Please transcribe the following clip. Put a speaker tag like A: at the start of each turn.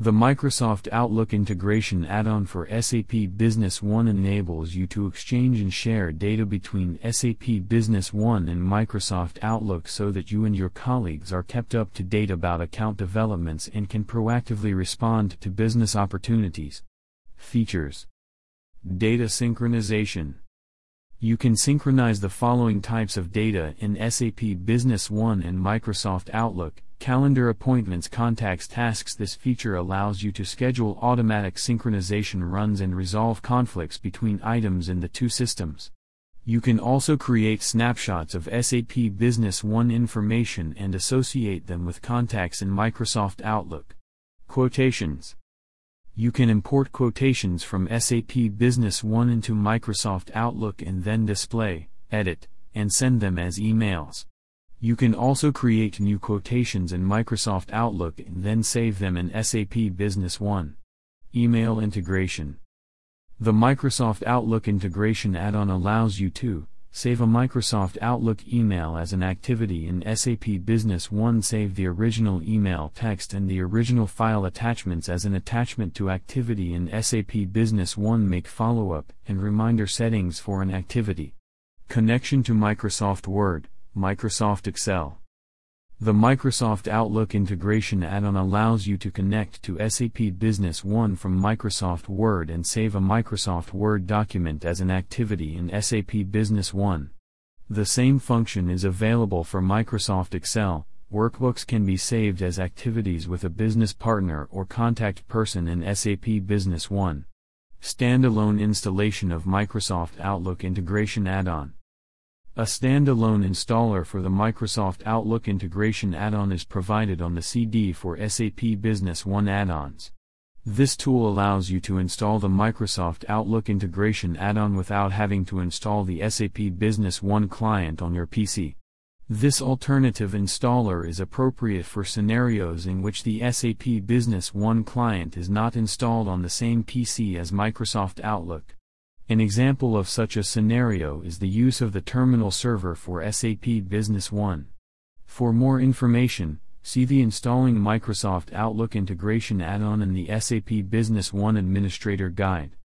A: The Microsoft Outlook integration add-on for SAP Business One enables you to exchange and share data between SAP Business One and Microsoft Outlook so that you and your colleagues are kept up to date about account developments and can proactively respond to business opportunities. Features. Data synchronization. You can synchronize the following types of data in SAP Business One and Microsoft Outlook Calendar appointments, contacts, tasks. This feature allows you to schedule automatic synchronization runs and resolve conflicts between items in the two systems. You can also create snapshots of SAP Business One information and associate them with contacts in Microsoft Outlook. Quotations you can import quotations from SAP Business One into Microsoft Outlook and then display, edit, and send them as emails. You can also create new quotations in Microsoft Outlook and then save them in SAP Business One. Email integration. The Microsoft Outlook integration add-on allows you to Save a Microsoft Outlook email as an activity in SAP Business One. Save the original email text and the original file attachments as an attachment to activity in SAP Business One. Make follow up and reminder settings for an activity. Connection to Microsoft Word, Microsoft Excel. The Microsoft Outlook integration add-on allows you to connect to SAP Business One from Microsoft Word and save a Microsoft Word document as an activity in SAP Business One. The same function is available for Microsoft Excel. Workbooks can be saved as activities with a business partner or contact person in SAP Business One. Standalone installation of Microsoft Outlook integration add-on. A standalone installer for the Microsoft Outlook integration add-on is provided on the CD for SAP Business One add-ons. This tool allows you to install the Microsoft Outlook integration add-on without having to install the SAP Business One client on your PC. This alternative installer is appropriate for scenarios in which the SAP Business One client is not installed on the same PC as Microsoft Outlook. An example of such a scenario is the use of the terminal server for SAP Business One. For more information, see the Installing Microsoft Outlook Integration add-on in the SAP Business One Administrator Guide.